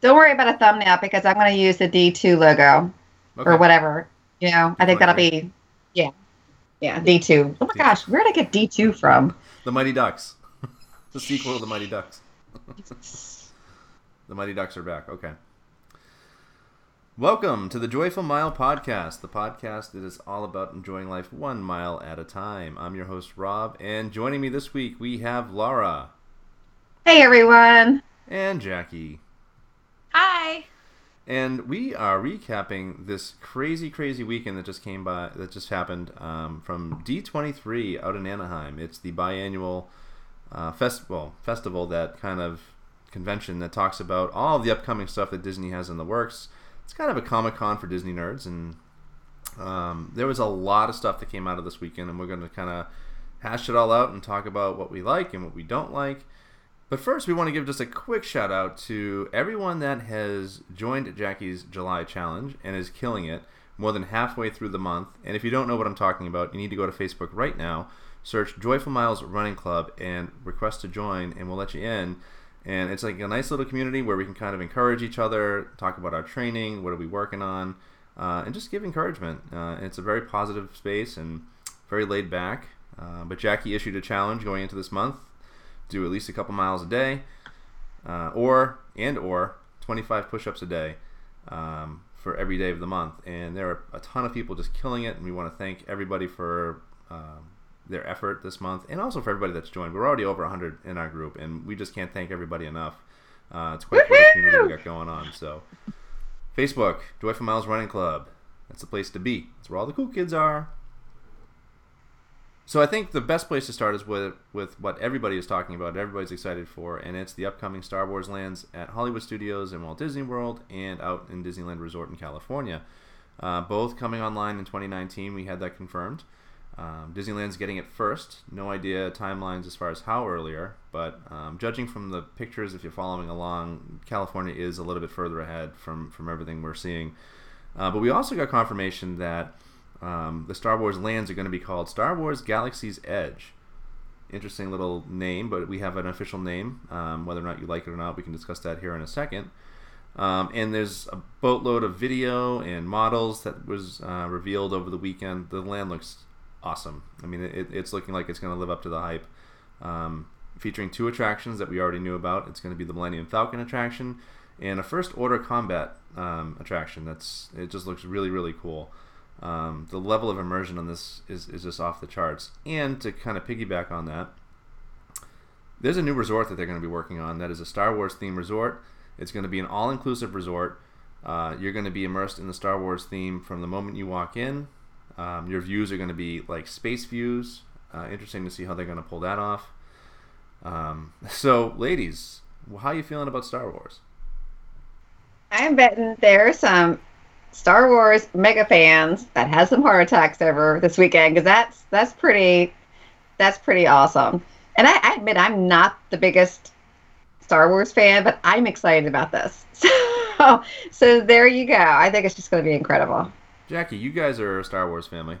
Don't worry about a thumbnail because I'm going to use the D2 logo Okay. or whatever. You know, I think that'll be, yeah, yeah, D2. Oh my gosh, where did I get D2 from? The Mighty Ducks. the sequel to the Mighty Ducks. The Mighty Ducks are back. Okay. Welcome to the Joyful Mile Podcast, the podcast that is all about enjoying life one mile at a time. I'm your host, Rob, and joining me this week we have Laura Hey everyone. and Jackie. Hi. And we are recapping this crazy, crazy weekend that just came by, that just happened um, from D23 out in Anaheim. It's the biannual uh, festival festival that kind of convention that talks about all the upcoming stuff that Disney has in the works. It's kind of a comic con for Disney nerds, and um, there was a lot of stuff that came out of this weekend, and we're going to kind of hash it all out and talk about what we like and what we don't like. But first, we want to give just a quick shout out to everyone that has joined Jackie's July challenge and is killing it more than halfway through the month. And if you don't know what I'm talking about, you need to go to Facebook right now, search Joyful Miles Running Club, and request to join, and we'll let you in. And it's like a nice little community where we can kind of encourage each other, talk about our training, what are we working on, uh, and just give encouragement. Uh, it's a very positive space and very laid back. Uh, but Jackie issued a challenge going into this month do at least a couple miles a day, uh, or and or 25 push-ups a day um, for every day of the month. And there are a ton of people just killing it, and we want to thank everybody for um, their effort this month, and also for everybody that's joined. We're already over 100 in our group, and we just can't thank everybody enough. Uh, it's quite, quite a community we got going on. So, Facebook, Joyful Miles Running Club. That's the place to be. That's where all the cool kids are. So I think the best place to start is with with what everybody is talking about, everybody's excited for, and it's the upcoming Star Wars lands at Hollywood Studios and Walt Disney World, and out in Disneyland Resort in California. Uh, both coming online in 2019. We had that confirmed. Um, Disneyland's getting it first. No idea timelines as far as how earlier, but um, judging from the pictures, if you're following along, California is a little bit further ahead from from everything we're seeing. Uh, but we also got confirmation that um, the Star Wars lands are going to be called Star Wars Galaxy's Edge. Interesting little name, but we have an official name. Um, whether or not you like it or not, we can discuss that here in a second. Um, and there's a boatload of video and models that was uh, revealed over the weekend. The land looks awesome. I mean, it, it's looking like it's going to live up to the hype. Um, featuring two attractions that we already knew about. It's going to be the Millennium Falcon attraction and a First Order combat um, attraction. That's it. Just looks really really cool. Um, the level of immersion on this is, is just off the charts. And to kind of piggyback on that, there's a new resort that they're going to be working on that is a Star Wars themed resort. It's going to be an all inclusive resort. Uh, you're going to be immersed in the Star Wars theme from the moment you walk in. Um, your views are going to be like space views. Uh, interesting to see how they're going to pull that off. Um, so, ladies, how are you feeling about Star Wars? I'm betting there are some Star Wars mega fans that has some heart attacks over this weekend because that's that's pretty that's pretty awesome. And I, I admit I'm not the biggest Star Wars fan, but I'm excited about this. So so there you go. I think it's just going to be incredible. Jackie, you guys are a Star Wars family.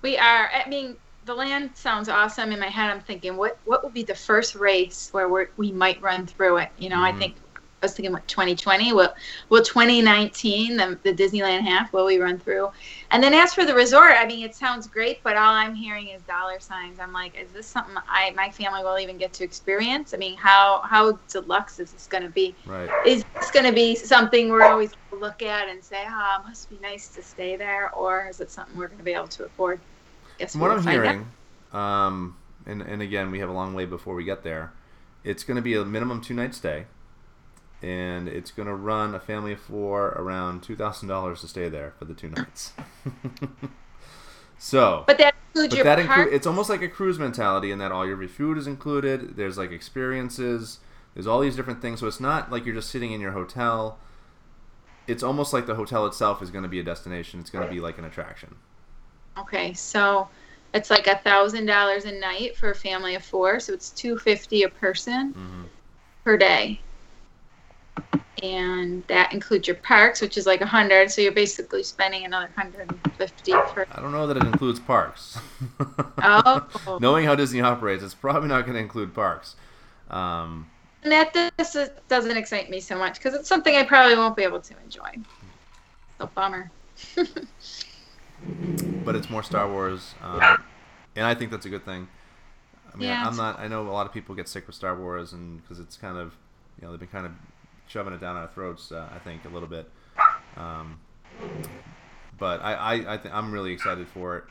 We are. I mean, the land sounds awesome. In my head, I'm thinking, what what will be the first race where we're, we might run through it? You know, Mhm. I think I was thinking, what 2020? Will will 2019 the, the Disneyland half will we run through? And then as for the resort, I mean, it sounds great, but all I'm hearing is dollar signs. I'm like, is this something I my family will even get to experience? I mean, how how deluxe is this going to be? Right. is this going to be something we're always going to look at and say, ah, it must be nice to stay there, or is it something we're going to be able to afford? Guess what I'm hearing, um, and, and again, we have a long way before we get there, it's going to be a minimum two night stay. And it's going to run a family of four around $2,000 to stay there for the two nights. so, But that includes but your that include it's almost like a cruise mentality in that all your food is included. There's like experiences. There's all these different things. So it's not like you're just sitting in your hotel. It's almost like the hotel itself is going to be a destination. It's going to be like an attraction. okay, so it's like a thousand dollars a night for a family of four, so it's two fifty a person hmm per day. And that includes your parks, which is like a hundred. So you're basically spending another hundred and fifty for. I don't know that it includes parks. Oh, Knowing how Disney operates, it's probably not going to include parks. Um, that this is, doesn't excite me so much because it's something I probably won't be able to enjoy. So bummer. but it's more Star Wars, um, and I think that's a good thing. I mean, Yeah. I'm not. I know a lot of people get sick with Star Wars, and because it's kind of, you know, they've been kind of shoving it down our throats. Uh, I think a little bit. Um, but I, I, I th- I'm really excited for it,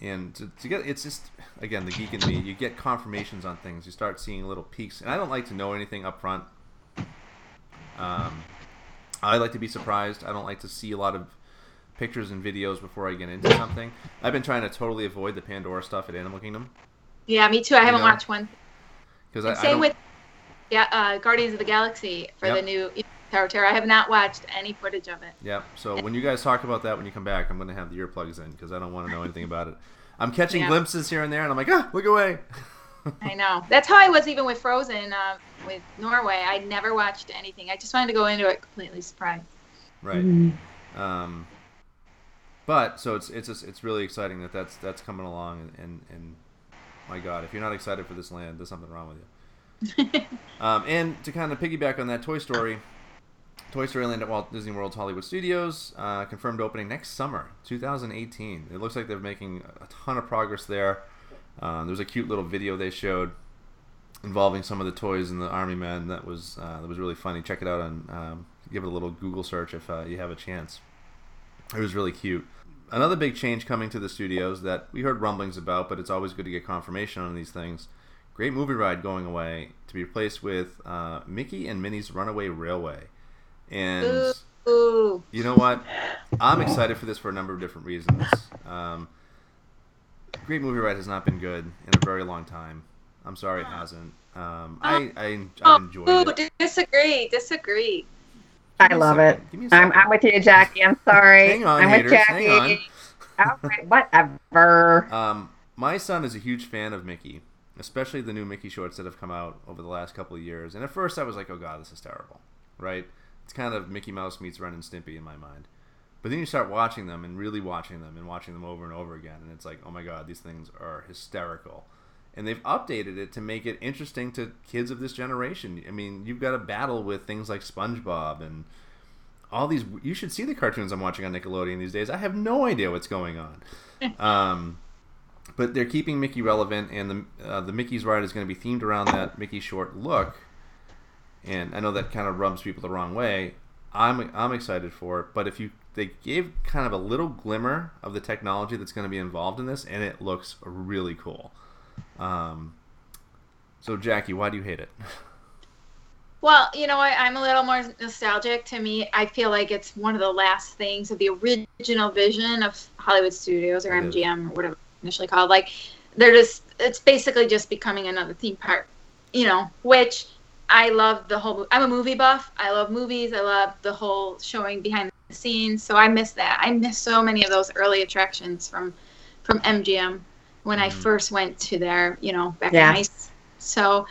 and to, to get it's just again the geek in me. You get confirmations on things. You start seeing little peaks, and I don't like to know anything up front. Um, I like to be surprised. I don't like to see a lot of pictures and videos before I get into something. I've been trying to totally avoid the Pandora stuff at Animal Kingdom Yeah, me too. I haven't know? watched one. because I, I same with yeah, uh, Guardians of the Galaxy for Yep. the new Tower of Terror. I have not watched any footage of it. yeah. So when you guys talk about that when you come back, I'm going to have the earplugs in because I don't want to know anything about it. I'm catching Yeah. glimpses here and there, and I'm like, ah, look away. I know. That's how I was even with Frozen uh, with Norway. I never watched anything. I just wanted to go into it completely surprised. right. Mm-hmm. Um, but so it's it's just, it's really exciting that that's that's coming along, and, and and my God, if you're not excited for this land, there's something wrong with you. Um, and to kind of piggyback on that Toy Story, Toy Story Land at Walt Disney World's Hollywood Studios uh, confirmed opening next summer, 2018. It looks like they're making a ton of progress there. Uh, there was a cute little video they showed involving some of the toys and the Army Men that was uh, that was really funny. Check it out and um, give it a little Google search if uh, you have a chance. It was really cute. Another big change coming to the studios that we heard rumblings about, but it's always good to get confirmation on these things. Great movie ride going away to be replaced with uh, Mickey and Minnie's Runaway Railway. And Ooh. Ooh. you know what? I'm excited for this for a number of different reasons. Um, Great movie ride has not been good in a very long time. I'm sorry it hasn't. Um, I, I, I Oh, enjoyed ooh, it. disagree. Disagree. I Give me a love it. second. Give me a I'm. I'm with you, Jackie. I'm sorry. Hang on, I'm haters. with Hang on. Jackie. All right, whatever. Um, my son is a huge fan of Mickey, especially the new Mickey shorts that have come out over the last couple of years. And at first, I was like, "Oh God, this is terrible," right? It's kind of Mickey Mouse meets Ren and Stimpy in my mind. But then you start watching them and really watching them and watching them over and over again, and it's like, "Oh my God, these things are hysterical." And they've updated it to make it interesting to kids of this generation. I mean, you've got a battle with things like SpongeBob and all these. You should see the cartoons I'm watching on Nickelodeon these days. I have no idea what's going on. Um, but they're keeping Mickey relevant, and the uh, the Mickey's ride is going to be themed around that Mickey short look. And I know that kind of rubs people the wrong way. I'm I'm excited for it, but if you they gave kind of a little glimmer of the technology that's going to be involved in this, and it looks really cool. Um, so Jackie, why do you hate it? Well, you know what? I'm a little more nostalgic. To me, I feel like it's one of the last things of the original vision of Hollywood Studios or MGM or whatever initially called. Like, they're just, it's basically just becoming another theme park, you know, which I love the whole, I'm a movie buff. I love movies. I love the whole showing behind the scenes. So I miss that. I miss so many of those early attractions from, from MGM when I Mhm. first went to their, you know, back Yeah. in high school. So,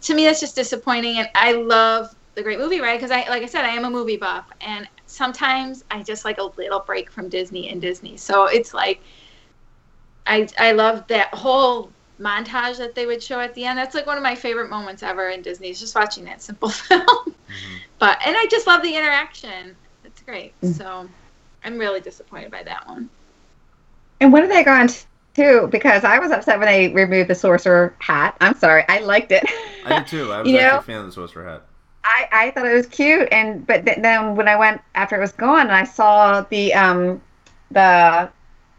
to me that's just disappointing and i love the great movie ride because i like i said i am a movie buff and sometimes i just like a little break from disney and disney so it's like i i love that whole montage that they would show at the end that's like one of my favorite moments ever in disney is just watching that simple film Mhm. but and i just love the interaction it's great Mm. so i'm really disappointed by that one And what are they going to? Because I was upset when they removed the sorcerer hat. I'm sorry. I liked it. I did too. I was You actually know? a fan of the Sorcerer Hat. I, I thought it was cute, and but th- then when I went after it was gone, and I saw the um the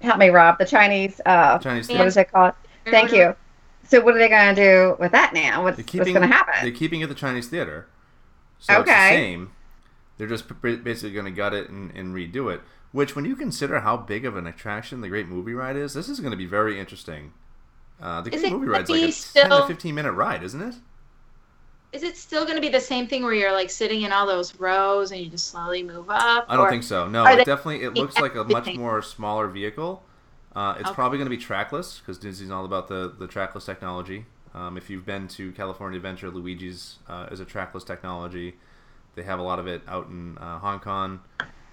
help me Rob the Chinese uh Chinese what is it called? Thank you. So what are they going to do with that now? What's, They're what's keeping going to happen? They're keeping it the Chinese theater. So it's the Okay. same. They're just b- basically going to gut it and, and redo it. Which, when you consider how big of an attraction the Great Movie Ride is, this is going to be very interesting. Uh, the Is Great Movie gonna Ride's like a be 10 to 15 minute ride, isn't it? Is it still going to be the same thing where you're like sitting in all those rows and you just slowly move up I don't think so. No, it definitely it looks like a much more smaller vehicle. Uh, it's Okay. probably going to be trackless because Disney's all about the the trackless technology. Um, if you've been to California Adventure, Luigi's uh, is a trackless technology. They have a lot of it out in uh, Hong Kong,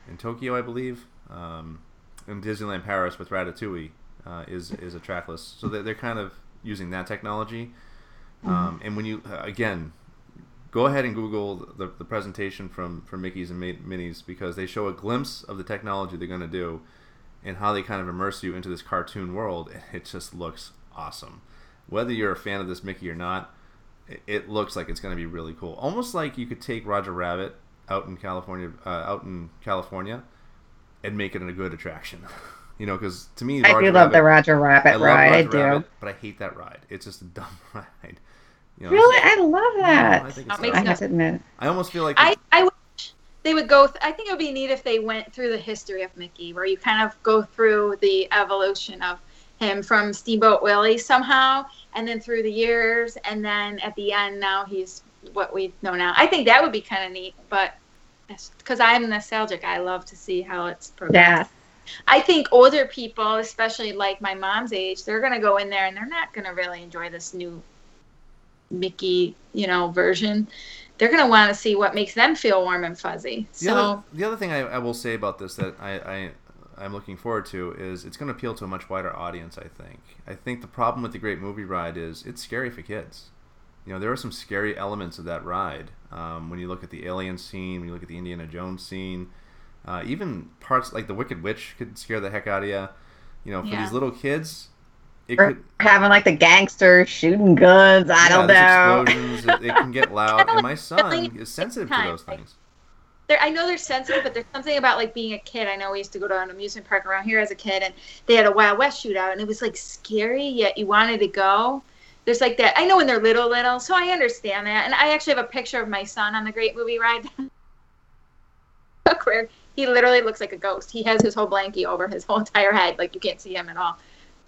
in Tokyo, I believe. Um, in Disneyland Paris with Ratatouille uh, is is a trackless. So they're, they're kind of using that technology. Um, and when you uh, again, go ahead and Google the, the presentation from from Mickey's and Minnie's because they show a glimpse of the technology they're going to do and how they kind of immerse you into this cartoon world. It just looks awesome. Whether you're a fan of this Mickey or not, it looks like it's going to be really cool. Almost like you could take Roger Rabbit out in California, uh, out in California, and make it a good attraction. you know, because to me, I Roger do love Rabbit, the Roger Rabbit I ride. Roger I do. Rabbit, but I hate that ride. It's just a dumb ride. You know, Really, I love No, that. I, think That makes I have to admit. I almost feel like I, I wish they would go. Th- I think it would be neat if they went through the history of Mickey, where you kind of go through the evolution of him from Steamboat Willie somehow, and then through the years, and then at the end, now he's what we know now. I think that would be kind of neat, but because I'm nostalgic, I love to see how it's progressed. Yeah. I think older people, especially like my mom's age, they're gonna go in there and they're not gonna really enjoy this new Mickey, you know, version. They're gonna want to see what makes them feel warm and fuzzy. The, So other, the other thing I, I will say about this that I, I I'm looking forward to is it's going to appeal to a much wider audience. I think. I think the problem with the Great Movie Ride is it's scary for kids. You know, there are some scary elements of that ride. Um, when you look at the alien scene, when you look at the Indiana Jones scene, uh, even parts like the Wicked Witch could scare the heck out of you. You know, for Yeah. these little kids, it could. having like the gangsters shooting guns. I yeah, don't know. Explosions. it, it can get loud, and my son is sensitive to those like- things. there, I know they're sensitive, but there's something about like being a kid. I know we used to go to an amusement park around here as a kid, and they had a Wild West shootout, and it was like scary, yet you wanted to go. There's like that. I know when they're little, little, so I understand that. And I actually have a picture of my son on the Great Movie Ride. where he literally looks like a ghost. He has his whole blankie over his whole entire head, like you can't see him at all.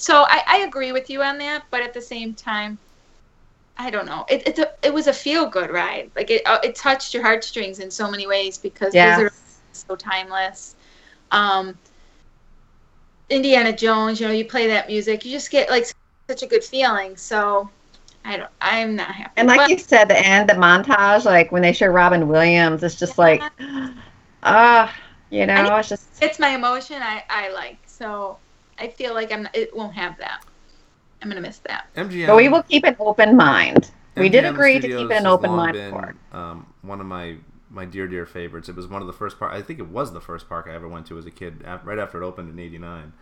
So I, I agree with you on that, but at the same time, I don't know. It it's a, it was a feel good ride. Like it uh, it touched your heartstrings in so many ways because Yeah. Wizard is so timeless. Um, Indiana Jones, you know, you play that music, you just get like such a good feeling. So I don't. I'm not happy. And like But- you said, the end, the montage, like when they show Robin Williams, it's just like, ah, you know, I- it's just it's my emotion I, I like. So I feel like I'm it won't have that. I'm gonna miss that. MGM. But we will keep an open mind. We did MGM agree to keep it an open mind been, for. Um, one of my my dear dear favorites. It was one of the first park. I think it was the first park I ever went to as a kid, right after it opened in '89.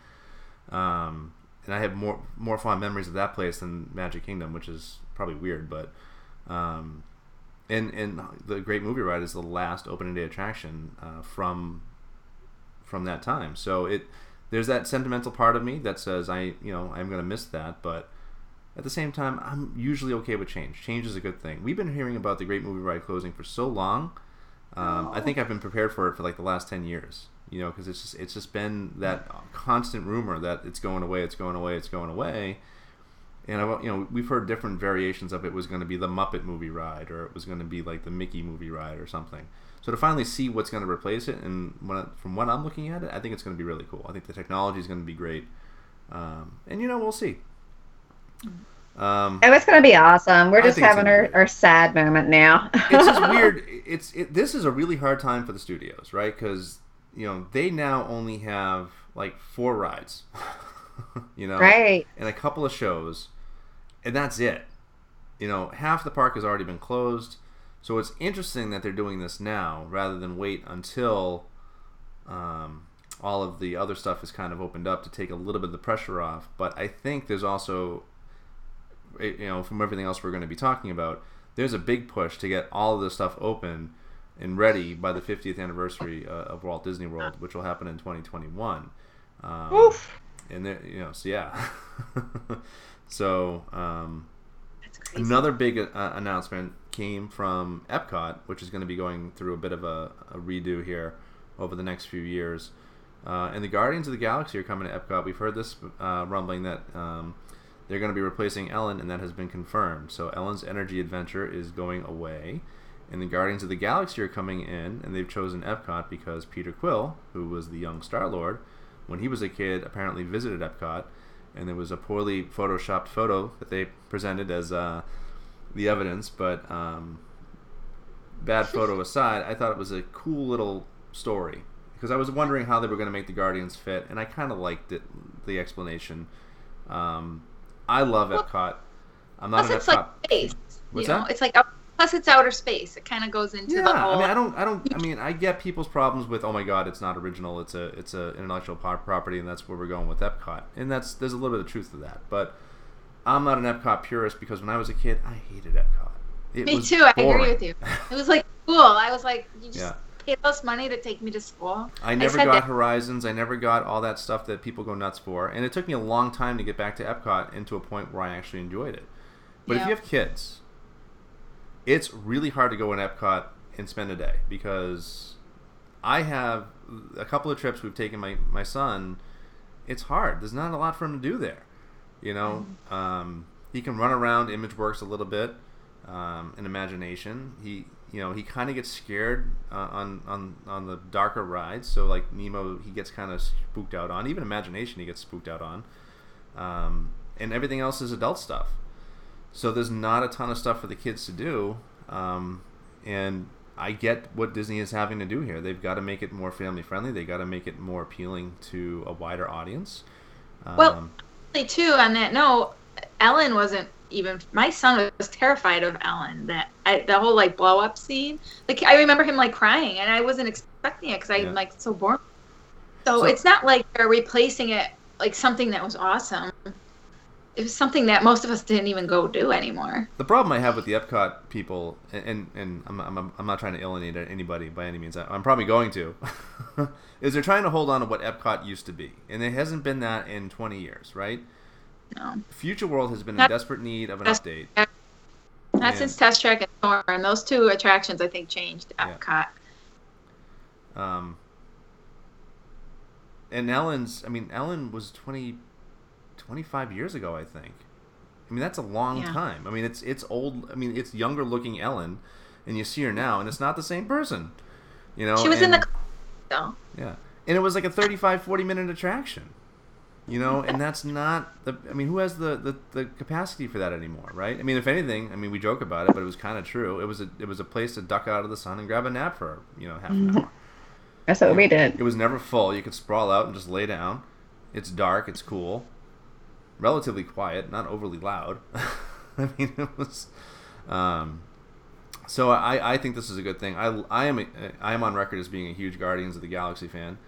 Um, and I have more more fond memories of that place than Magic Kingdom, which is probably weird, but. Um, and and the Great Movie Ride is the last opening day attraction uh, from from that time. So it there's that sentimental part of me that says I you know I'm gonna miss that, but at the same time I'm usually okay with change. Change is a good thing. We've been hearing about the Great Movie Ride closing for so long. Um, I think I've been prepared for it for like the last ten years. You know, because it's just it's just been that constant rumor that it's going away, it's going away, it's going away. And I, you know, we've heard different variations of it was going to be the Muppet movie ride, or it was going to be like the Mickey movie ride, or something. So to finally see what's going to replace it, and when I, from what I'm looking at it, I think it's going to be really cool. I think the technology is going to be great, um, and you know, we'll see. Um, Oh, it's going to be awesome. We're I just having our, our sad moment now. it's just weird. It's it, this is a really hard time for the studios, right? Because you know they now only have like four rides, you know, right. and a couple of shows, and that's it. You know, half the park has already been closed, so it's interesting that they're doing this now rather than wait until um, all of the other stuff is kind of opened up to take a little bit of the pressure off. But I think there's also, eh, you know, from everything else we're going to be talking about, there's a big push to get all of this stuff open and ready by the 50th anniversary uh, of Walt Disney World, which will happen in 2021. Um, Oof. and there, you know, so yeah. so um, another big uh, announcement came from Epcot, which is going to be going through a bit of a, a redo here over the next few years. Uh, and the Guardians of the Galaxy are coming to Epcot. We've heard this uh, rumbling that um, they're going to be replacing Ellen, and that has been confirmed. So Ellen's Energy Adventure is going away, and the Guardians of the Galaxy are coming in, and they've chosen Epcot because Peter Quill, who was the young Star Lord, when he was a kid, apparently visited Epcot, and there was a poorly photoshopped photo that they presented as uh, the evidence. But um, bad photo aside, I thought it was a cool little story because I was wondering how they were going to make the Guardians fit, and I kind of liked it, the explanation. Um, I love Well, Epcot. I'm not Plus, an it's Epcot. like space. What's you know, that? it's like Plus, it's outer space. It kind of goes into yeah, the whole. I mean, I don't, I don't, I mean, I get people's problems with, oh my god, it's not original. It's a, it's a intellectual property, and that's where we're going with Epcot. And that's there's a little bit of truth to that. But I'm not an Epcot purist because when I was a kid, I hated Epcot. It Me too. I agree with you. It was like cool. I was like, you just Yeah. pay us money to take me to school. I never said got that- Horizons. I never got all that stuff that people go nuts for, and it took me a long time to get back to Epcot and to a point where I actually enjoyed it. But if you have kids, it's really hard to go in Epcot and spend a day because I have a couple of trips we've taken my my son. It's hard. There's not a lot for him to do there. You know, um, he can run around. Image works a little bit. Um, in imagination, he you know he kind of gets scared uh, on on on the darker rides. So like Nemo, he gets kind of spooked out on. Even imagination, he gets spooked out on. Um, and everything else is adult stuff. So there's not a ton of stuff for the kids to do. Um, and I get what Disney is having to do here. They've got to make it more family friendly. They got to make it more appealing to a wider audience. Um, Well, too, on that note, Ellen wasn't even. My son was terrified of Ellen. That I, the whole like blow up scene. Like I remember him like crying, and I wasn't expecting it because I'm Yeah. like so bored. So, So- it's not like they're replacing it like something that was awesome. It was something that most of us didn't even go do anymore. The problem I have with the Epcot people, and and, and I'm, I'm, I'm not trying to alienate anybody by any means. I'm probably going to, is they're trying to hold on to what Epcot used to be, and it hasn't been that in 20 years, right? No, Future World has been in desperate need of an that's- update. not And- since Test Track and Soarin'. Those two attractions, I think, changed Yeah. Epcot. Um, and Ellen's, I mean, Ellen was 20, 25 years ago, I think. I mean, that's a long Yeah. time. I mean, it's it's old. I mean, it's younger looking Ellen, and you see her now, and it's not the same person. You know, She was in the. So. Yeah. And it was like a 35, 40 minute attraction. You know, and that's not the. I mean, who has the, the, the capacity for that anymore, right? I mean, if anything, I mean, we joke about it, but it was kind of true. It was a it was a place to duck out of the sun and grab a nap for you know half an mm-hmm. hour. That's what we did. It was never full. You could sprawl out and just lay down. It's dark. It's cool. Relatively quiet, not overly loud. I mean, it was. Um, so I, I think this is a good thing. I, I am a, I am on record as being a huge Guardians of the Galaxy fan.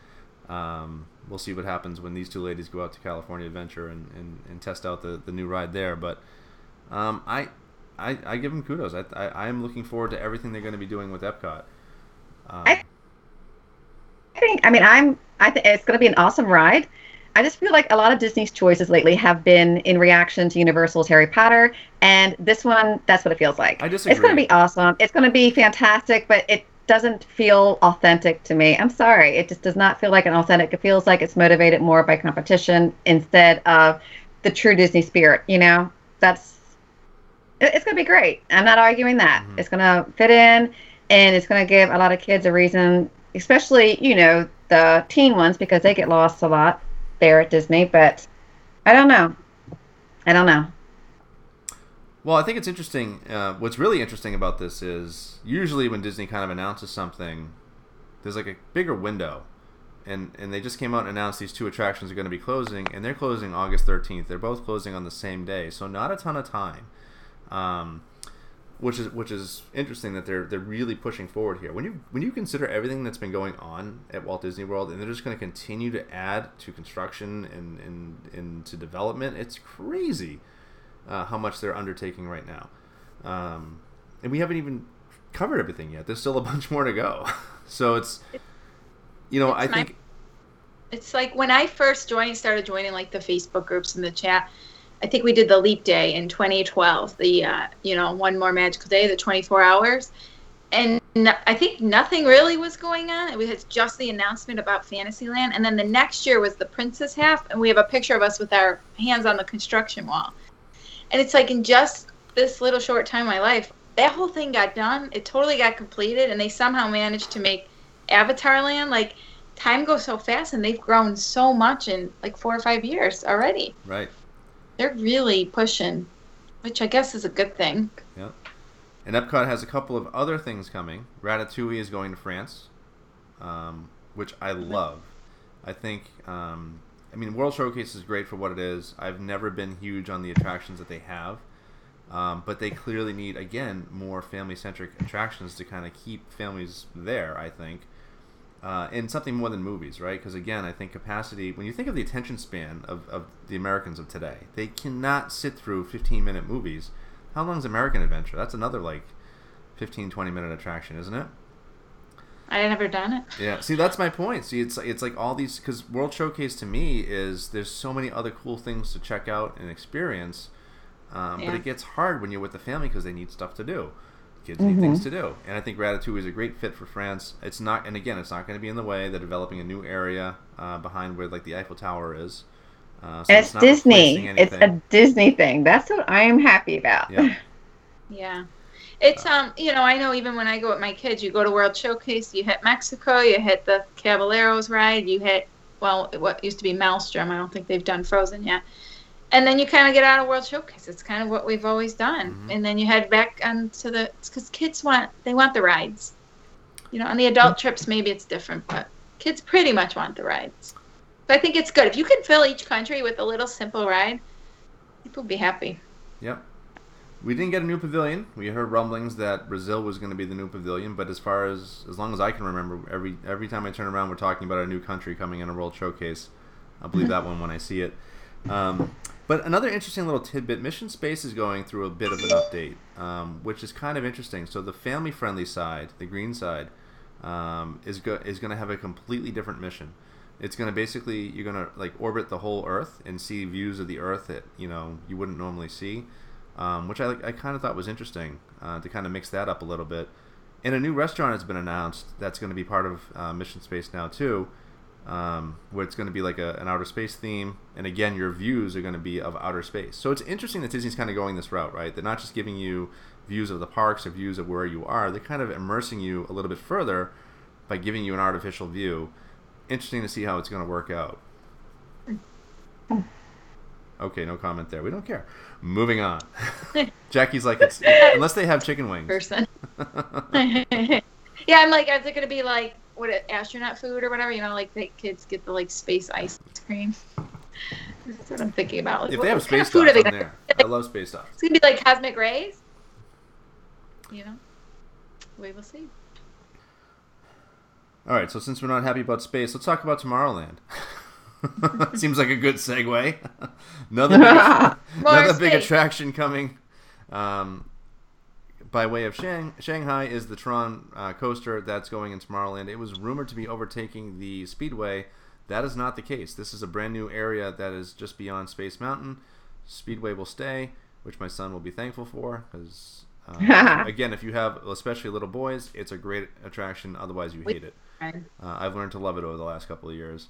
Um, we'll see what happens when these two ladies go out to California Adventure and, and, and test out the, the new ride there. But um, I, I I give them kudos. I, I am looking forward to everything they're going to be doing with Epcot. Um, I think. I mean, I'm. I think it's going to be an awesome ride. I just feel like a lot of Disney's choices lately have been in reaction to Universal's Harry Potter, and this one, that's what it feels like. I disagree. It's going to be awesome. It's going to be fantastic, but it doesn't feel authentic to me. I'm sorry. It just does not feel like an authentic. It feels like it's motivated more by competition instead of the true Disney spirit. You know, That's it's going to be great. I'm not arguing that. Mhm. It's going to fit in, and it's going to give a lot of kids a reason, especially you know the teen ones because they get lost a lot there at Disney. But I don't know. I don't know. Well, I think it's interesting. Uh, what's really interesting about this is usually when Disney kind of announces something, there's like a bigger window, and and they just came out and announced these two attractions are going to be closing, and they're closing August 13th. They're both closing on the same day, so not a ton of time. Um, which is which is interesting that they're they're really pushing forward here. When you when you consider everything that's been going on at Walt Disney World, and they're just going to continue to add to construction and and into development, it's crazy uh, how much they're undertaking right now. Um, and we haven't even covered everything yet. There's still a bunch more to go. so it's, you know, It's I my- think, It's like when I first joined, started joining like the Facebook groups and the chat. I think we did the leap day in 2012, the uh, you know one more magical day, the 24 hours, and no, I think nothing really was going on. It was just the announcement about Fantasyland, and then the next year was the Princess Half, and we have a picture of us with our hands on the construction wall, and it's like in just this little short time of my life, that whole thing got done. It totally got completed, and they somehow managed to make Avatar Land like time goes so fast and they've grown so much in like four or five years already. right. They're really pushing, which I guess is a good thing. Yeah. And Epcot has a couple of other things coming. Ratatouille is going to France, um, which I love. I think, um, I mean, World Showcase is great for what it is. I've never been huge on the attractions that they have. Um, but they clearly need again more family-centric attractions to kind of keep families there. I think, uh, and something more than movies, right? Because again, I think capacity. When you think of the attention span of, of the Americans of today, they cannot sit through 15-minute movies. How long is American Adventure? That's another like 15, 20 minute attraction, isn't it? I never done it. Yeah, see, that's my point. See, it's it's like all these because World Showcase to me is there's so many other cool things to check out and experience, um, Yeah. but it gets hard when you're with the family because they need stuff to do. Kids need things to do, and I think Ratatouille is a great fit for France. It's not, and again, it's not going to be in the way. They're developing a new area uh, behind where like the Eiffel Tower is. Uh, so And it's not Disney. It's a. Disney thing. That's what I am happy about. Yeah. Yeah. It's um, you know, I know even when I go with my kids, you go to World Showcase, you hit Mexico, you hit the Caballeros ride, you hit well, what used to be Maelstrom. I don't think they've done Frozen yet. And then you kind of get out of World Showcase. It's kind of what we've always done. Mhm. And then you head back onto the because kids want they want the rides. You know, on the adult trips maybe it's different, but kids pretty much want the rides. So I think it's good if you can fill each country with a little simple ride. People will be happy. Yep. We didn't get a new pavilion. We heard rumblings that Brazil was going to be the new pavilion, but as far as as long as I can remember, every every time I turn around, we're talking about a new country coming in a World Showcase. I'll believe that one when I see it. Um, but another interesting little tidbit: Mission Space is going through a bit of an update, um, which is kind of interesting. So the family-friendly side, the green side, um, is go- is going to have a completely different mission. It's going to basically you're going to like orbit the whole Earth and see views of the Earth that you know you wouldn't normally see, um, which I I kind of thought was interesting uh, to kind of mix that up a little bit. And a new restaurant has been announced that's going to be part of uh, Mission Space now too, um, where it's going to be like a, an outer space theme, and again your views are going to be of outer space. So it's interesting that Disney's kind of going this route, right? They're not just giving you views of the parks or views of where you are. They're kind of immersing you a little bit further by giving you an artificial view. Interesting to see how it's going to work out. Okay, no comment there. We don't care. Moving on. Jackie's like, it's, unless they have chicken wings. person. yeah, I'm like, is it gonna be like what it, astronaut food or whatever? You know, like the kids get the like space ice cream. That's what I'm thinking about. Like, if what, they have what kind space of food stuff, are they I'm gonna? there. I love space stuff. It's gonna be like cosmic rays. You know, we will see. All right, so since we're not happy about space, let's talk about Tomorrowland. Seems like a good segue. another big, More another big attraction coming um, by way of Shang- Shanghai is the Tron uh, coaster that's going in Tomorrowland. It was rumored to be overtaking the Speedway. That is not the case. This is a brand new area that is just beyond Space Mountain. Speedway will stay, which my son will be thankful for because. Uh, again, if you have especially little boys, it's a great attraction. Otherwise, you hate it. Uh, I've learned to love it over the last couple of years.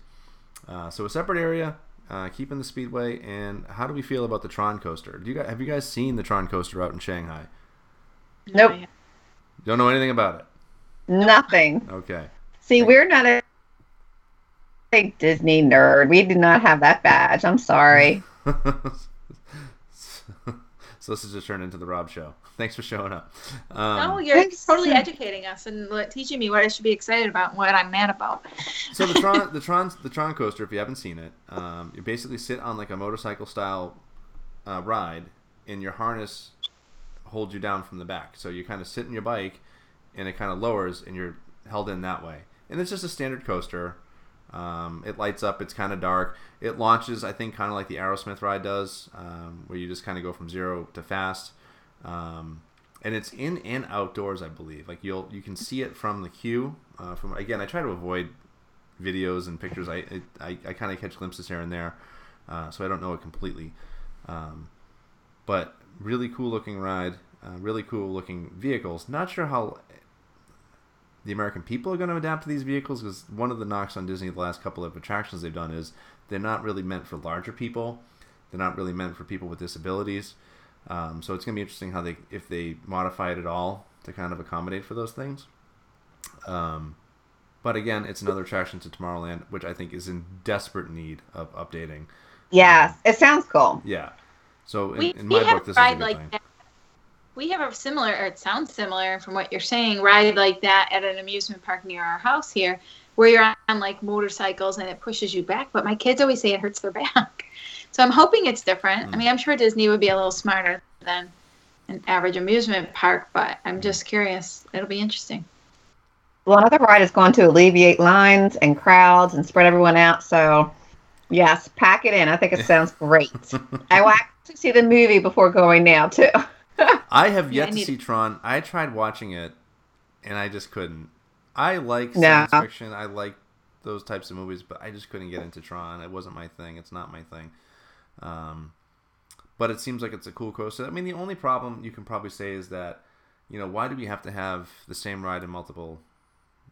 Uh, so a separate area, uh, keeping the speedway. And how do we feel about the Tron coaster? Do you guys, have you guys seen the Tron coaster out in Shanghai? Nope. Don't know anything about it. Nothing. Okay. See, we're not a big Disney nerd. We do not have that badge. I'm sorry. so this has just turned into the Rob show. Thanks for showing up. Um, no, you're Thanks. totally educating us and teaching me what I should be excited about and what I'm mad about. so the Tron, the Tron, the Tron coaster. If you haven't seen it, um, you basically sit on like a motorcycle style uh, ride, and your harness holds you down from the back. So you kind of sit in your bike, and it kind of lowers, and you're held in that way. And it's just a standard coaster. Um, it lights up. It's kind of dark. It launches, I think, kind of like the Aerosmith ride does, um, where you just kind of go from zero to fast. Um, and it's in and outdoors, I believe. Like you'll you can see it from the queue. Uh, from again, I try to avoid videos and pictures. I it, I, I kind of catch glimpses here and there, uh, so I don't know it completely. Um, but really cool looking ride, uh, really cool looking vehicles. Not sure how the American people are going to adapt to these vehicles because one of the knocks on Disney the last couple of attractions they've done is they're not really meant for larger people. They're not really meant for people with disabilities. Um, so it's going to be interesting how they if they modify it at all to kind of accommodate for those things. Um, but again, it's another attraction to Tomorrowland, which I think is in desperate need of updating. Yes, it sounds cool. Yeah. So in, we, in my book, this is a ride good like thing. that. We have a similar, or it sounds similar from what you're saying, ride like that at an amusement park near our house here, where you're on like motorcycles and it pushes you back. But my kids always say it hurts their back. So I'm hoping it's different. Mm. I mean, I'm sure Disney would be a little smarter than an average amusement park, but I'm just curious. It'll be interesting. Well, another ride is going to alleviate lines and crowds and spread everyone out. So, yes, pack it in. I think it sounds great. I will actually see the movie before going now too. I have Yeah, yet I to need- see Tron. I tried watching it, and I just couldn't. I like No. science fiction. I like those types of movies, but I just couldn't get into Tron. It wasn't my thing. It's not my thing. Um, but it seems like it's a cool coaster. I mean, the only problem you can probably say is that, you know, why do we have to have the same ride in multiple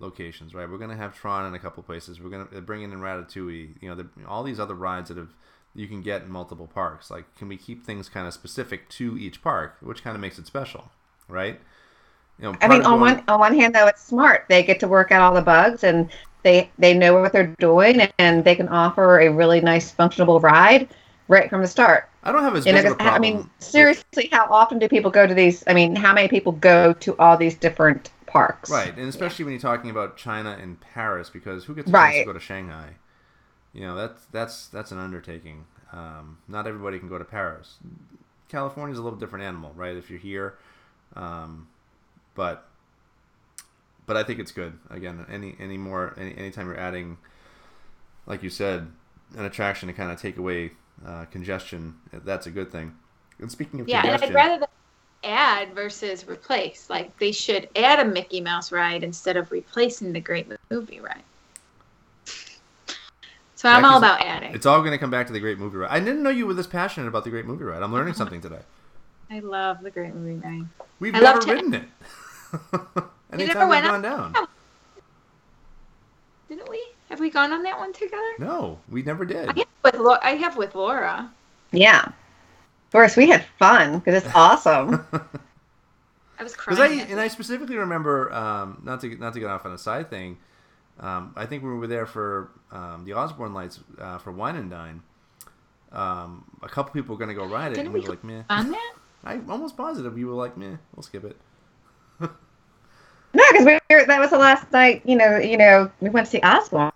locations, right? We're gonna have Tron in a couple places. We're gonna bring in Ratatouille. You know, the, all these other rides that have you can get in multiple parks. Like, can we keep things kind of specific to each park, which kind of makes it special, right? You know, I mean, on going- one on one hand, though, it's smart. They get to work out all the bugs, and they they know what they're doing, and they can offer a really nice, functional ride right from the start. I don't have as You know, of a 'cause, I mean, seriously, how often do people go to these? I mean, how many people go to all these different parks? Right, and especially when you're talking about China and Paris, because who gets a chance to go to Shanghai? You know, that's that's that's an undertaking. Um, not everybody can go to Paris. California's a little different animal, right? If you're here, um, but but I think it's good. Again, any any more any anytime you're adding, like you said, an attraction to kind of take away uh, congestion, that's a good thing. And speaking of Yeah, and congestion, I'd rather add versus replace. Like they should add a Mickey Mouse ride instead of replacing the Great Movie ride. So I'm Yeah, all 'cause about adding. it's all going to come back to the Great Movie Ride. I didn't know you were this passionate about the Great Movie Ride. I'm learning something today. I love the Great Movie ride. We've I never love to- ridden it. Anytime never we've went gone on- down. Didn't we? Have we gone on that one together? No, we never did. I have with Laura. I have with Laura. Yeah. Of course, we had fun because it's awesome. I was Because I crying. and I specifically remember um, not to not to get off on a side thing. Um, I think we were there for um, the Osborne Lights uh, for Wine and Dine. Um, a couple people were going to go ride it, Didn't and we we were like, "Meh." on that? I'm almost positive you were like, "Meh, we'll skip it." no, because we were, that was the last night. You know, you know, we went to see Osborne,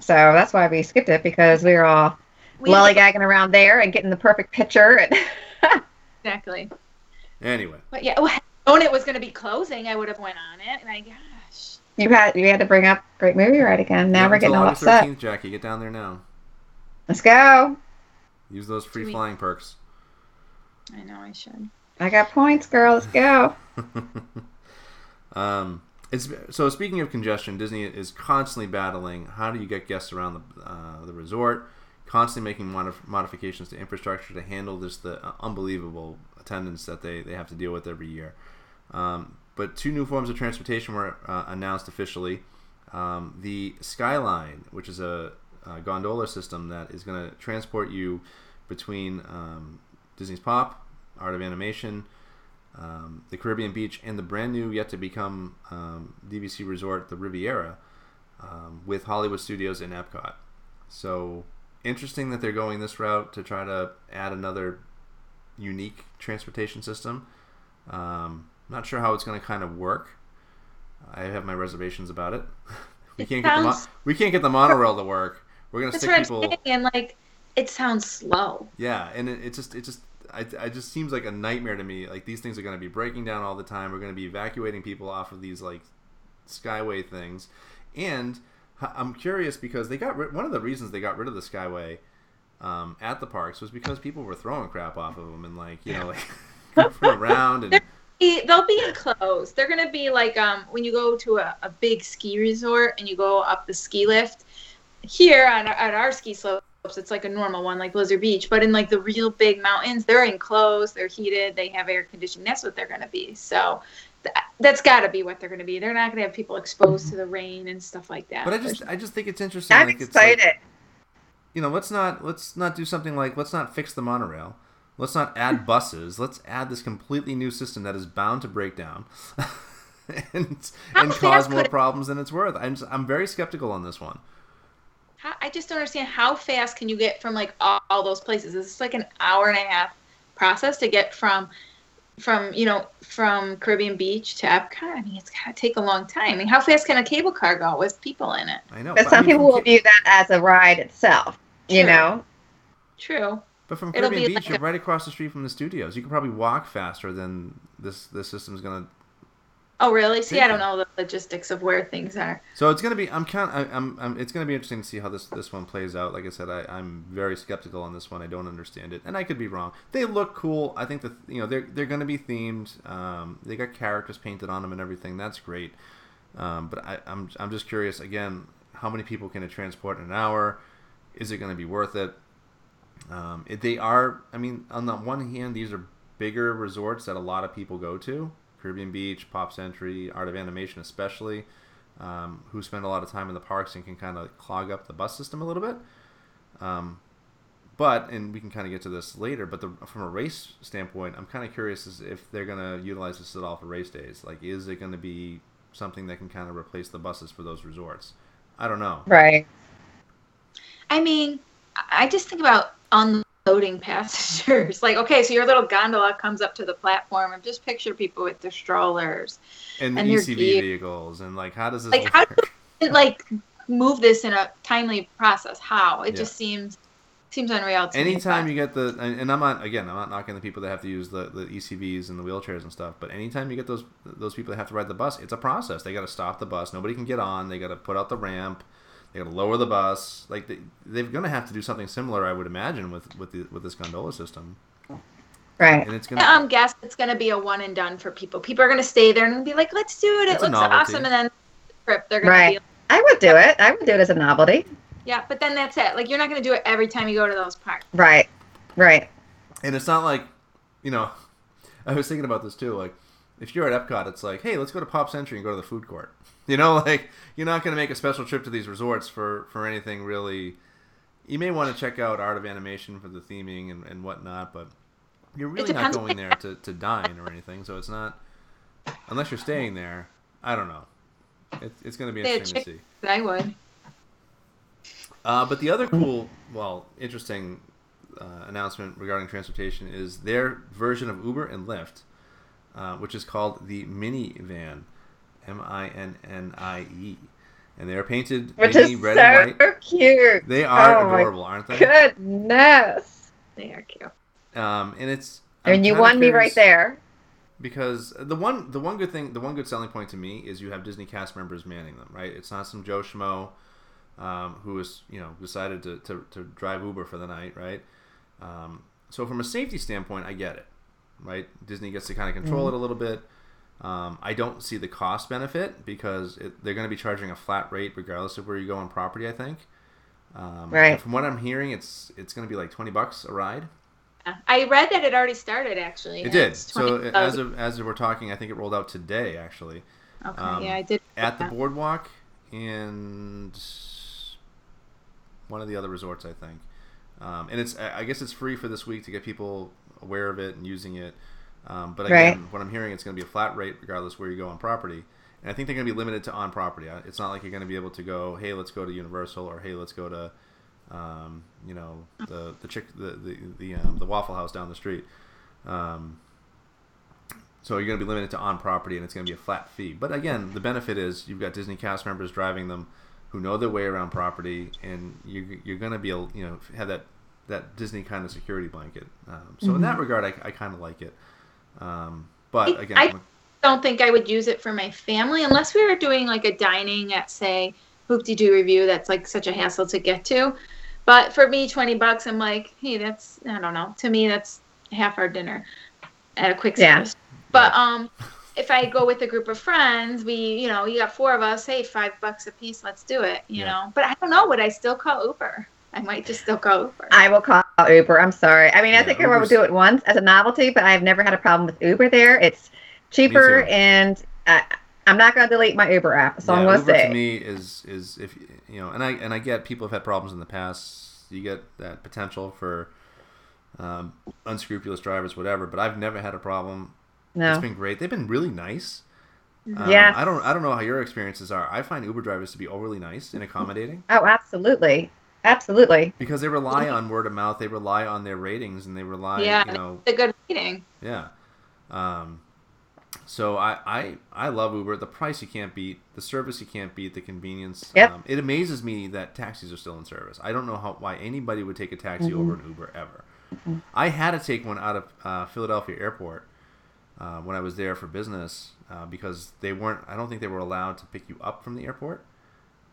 so that's why we skipped it because we were all We lollygagging around there and getting the perfect picture. And exactly. Anyway, But yeah, well, known it was going to be closing, I would have went on it. My gosh. you had you had to bring up Great Movie Ride again. Now Yeah, we're getting all August upset. 13th, Jackie, get down there now. Let's go. Use those free Sweet. flying perks. I know I should. I got points, girl. Let's go. Um, it's so speaking of congestion, Disney is constantly battling. How do you get guests around the uh, the resort? Constantly making modif- modifications to infrastructure to handle this the uh, unbelievable attendance that they, they have to deal with every year. Um, but two new forms of transportation were uh, announced officially. Um, the Skyline, which is a, a gondola system that is going to transport you between um, Disney's Pop, Art of Animation, um, the Caribbean Beach, and the brand new, yet to become um, DVC resort, the Riviera, um, with Hollywood Studios and Epcot. So interesting that they're going this route to try to add another unique transportation system. Um, not sure how it's going to kind of work. I have my reservations about it. we It can't get the mo- we can't get the monorail to work. We're gonna stick what I'm people. saying. And like, it sounds slow. Yeah, and it, it just it just I, I just seems like a nightmare to me. Like these things are going to be breaking down all the time. We're going to be evacuating people off of these like Skyway things, and I'm curious because they got rid, one of the reasons they got rid of the Skyway um, at the parks was because people were throwing crap off of them and like you know like around and They'll be enclosed. They're gonna be like um when you go to a, a big ski resort and you go up the ski lift. Here on our- at our ski slopes, it's like a normal one, like Blizzard Beach. But in like the real big mountains, they're enclosed, they're heated, they have air conditioning. That's what they're gonna be. So that's got to be what they're gonna be. They're not gonna have people exposed to the mm-hmm. rain and stuff like that. but I just I just think it's interesting. I'm like, it's like- excited. you know, let's not let's not do something like let's not fix the monorail. Let's not add buses. Let's add this completely new system that is bound to break down and How and cause more problems than it's worth. I'm just, I'm very skeptical on this one. How, I just don't understand how fast can you get from like all, all those places? Is this like an hour and a half process to get from from you know from Caribbean Beach to Epcot? I mean, it's gotta take a long time. I mean, how fast can a cable car go with people in it? I know, But I some mean, people will view that as a ride itself. You know, True. But from Caribbean Beach, like you're a- right across the street from the studios. You can probably walk faster than this. This system's gonna. Oh, really? See, I don't know the logistics of where things are. So it's gonna be. I'm kind. I, I'm, I'm. It's gonna be interesting to see how this this one plays out. Like I said, I, I'm very skeptical on this one. I don't understand it, and I could be wrong. They look cool. I think that you know they're they're gonna be themed. Um, they got characters painted on them and everything. That's great. Um, but I, I'm I'm just curious again. How many people can it transport in an hour? Is it going to be worth it? Um, they are, I mean, on the one hand, these are bigger resorts that a lot of people go to. Caribbean Beach, Pop Century, Art of Animation, especially, um, who spend a lot of time in the parks and can kind of clog up the bus system a little bit. Um, but, and we can kind of get to this later, but the, from a race standpoint, I'm kind of curious as if they're going to utilize this at all for race days. Like, is it going to be something that can kind of replace the buses for those resorts? I don't know. Right. I mean, I just think about unloading passengers. Like, okay, so your little gondola comes up to the platform, and just picture people with their strollers. And, the And their ECV gear. vehicles, and like, how does this Like, how do And, like, move this in a timely process. How? It Yeah. just seems seems unreal to anytime but- you get the and, and I'm not again I'm not knocking the people that have to use the, the ECVs and the wheelchairs and stuff but anytime you get those those people that have to ride the bus it's a process they got to stop the bus nobody can get on they got to put out the ramp they got to lower the bus like they, they're going to have to do something similar I would imagine with with the, with this gondola system Right. and it's going to um, guess it's going to be a one and done for people. People are going to stay there and be like, "Let's do it. It It's a looks awesome." And then trip, they're going Right. to be, I would do it. I would do it as a novelty. yeah. But then that's it. Like, you're not going to do it every time you go to those parks. Right. Right. and it's not like you know I was thinking about this too like if you're at Epcot it's like hey let's go to Pop Century and go to the food court you know like you're not going to make a special trip to these resorts for for anything really. You may want to check out Art of Animation for the theming and, and whatnot but you're really not going there to, to dine or anything so it's not unless you're staying there I don't know. It, it's going to be interesting to see. I would. uh, but the other cool, well, interesting uh, announcement regarding transportation is their version of Uber and Lyft, uh, which is called the Minnie Van, M I N N I E, and they are painted Which is red and so white. cute. They are Oh adorable, aren't they? Goodness. They are cute. Um, and it's I'm you won me right there. because the one the one good thing the one good selling point to me is you have Disney cast members manning them, right? It's not some Joe Schmo um, who is you know decided to, to, to drive Uber for the night, right? Um, so from a safety standpoint, I get it, right? Disney gets to kind of control it a little bit. Um, I don't see the cost benefit because it, they're going to be charging a flat rate regardless of where you go on property. I think. Um, Right. From what I'm hearing, it's it's going to be like twenty bucks a ride. I read that it already started actually. It did. So 20 as of as we're talking, I think it rolled out today actually. okay, um, yeah, I did. at the boardwalk and one of the other resorts, I think. Um, and it's I I guess it's free for this week to get people aware of it and using it. Um, but again, Right. what I'm hearing, it's going to be a flat rate regardless where you go on property. And I think they're going to be limited to on property. It's not like you're going to be able to go, hey, let's go to Universal or hey, let's go to, um, you know, the the chick the the the, um, the Waffle House down the street. Um, so you're going to be limited to on property, and it's going to be a flat fee. But again, the benefit is you've got Disney cast members driving them, who know their way around property, and you, you're going to be able, you know, have that that Disney kind of security blanket. Um, so in that regard, I, I kind of like it. Um, but again, I- from a- don't think I would use it for my family unless we were doing like a dining at say Hoop-Dee-Doo Revue. That's like such a hassle to get to. But for me, twenty bucks, I'm like, hey, that's I don't know. To me, that's half our dinner at a quick Yeah. But um, if I go with a group of friends, we you know you got four of us. Hey, five bucks a piece. Let's do it. You Yeah. know. But I don't know. Would I still call Uber? I might just still call Uber. I will call Uber. I'm sorry. I mean, Yeah, I think I would Uber's- do it once as a novelty, but I've never had a problem with Uber there. It's cheaper, and I, I'm not going to delete my Uber app. So I'm going to say, to me is is if you know, and I and I get people have had problems in the past. You get that potential for um, unscrupulous drivers, whatever. But I've never had a problem. No, it's been great. They've been really nice. Um, Yes. I don't I don't know how your experiences are. I find Uber drivers to be overly nice and accommodating Oh, absolutely, absolutely. because they rely on word of mouth. They rely on their ratings and they rely, Yeah, you know, It's a good meeting. yeah. Um, so I, I I love Uber. The price you can't beat, the service you can't beat, the convenience. Yep. Um, it amazes me that taxis are still in service. I don't know how why anybody would take a taxi Mhm. over an Uber ever. I had to take one out of uh, Philadelphia Airport uh, when I was there for business uh, because they weren't. I don't think they were allowed to pick you up from the airport.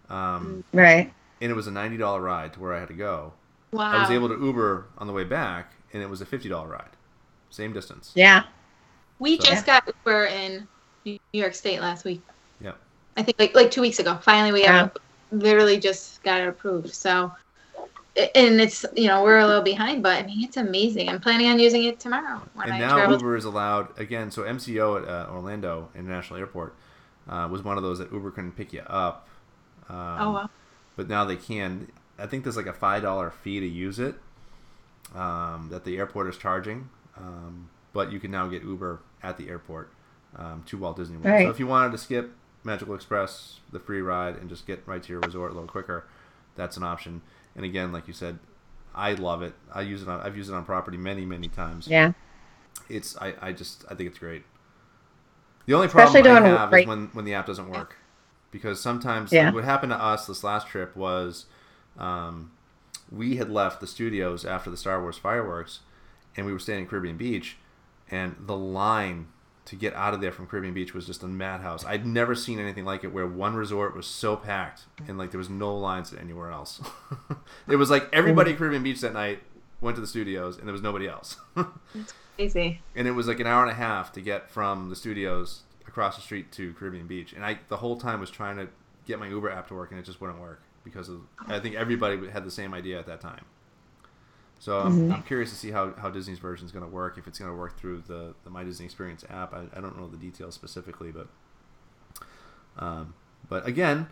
Um, Right. And it was a ninety dollar ride to where I had to go. Wow. I was able to Uber on the way back, and it was a fifty dollar ride, same distance. Yeah. we So- just got Uber in New York State last week. Yeah. I think like like two weeks ago. Finally, we Yeah. have literally just got it approved. So, and it's you know we're a little behind, but I mean it's amazing. I'm planning on using it tomorrow when and I now travel. Uber is allowed again. So MCO at uh, Orlando International Airport uh, was one of those that Uber couldn't pick you up. Um, oh wow. But now they can. I think there's like a five dollar fee to use it um, that the airport is charging. Um, but you can now get Uber at the airport um, to Walt Disney World. Right. So if you wanted to skip Magical Express, the free ride, and just get right to your resort a little quicker, that's an option. And again, like you said, I love it. I use it on. I've used it on property many, many times Yeah. it's I, I just I think it's great. The only problem Especially I have great- is when when the app doesn't work, because sometimes Yeah. what happened to us this last trip was, um, we had left the studios after the Star Wars fireworks, and we were staying in Caribbean Beach, and the line to get out of there from Caribbean Beach was just a madhouse. I'd never seen anything like it, where one resort was so packed and like there was no lines anywhere else. it was like everybody at Caribbean Beach that night went to the studios, and there was nobody else. Crazy. and it was like an hour and a half to get from the studios across the street to Caribbean Beach. And I the whole time was trying to get my Uber app to work, and it just wouldn't work because of I think everybody had the same idea at that time. So I'm, I'm curious to see how, how Disney's version is going to work. If it's going to work through the, the My Disney Experience app, I, I don't know the details specifically, but um, but again,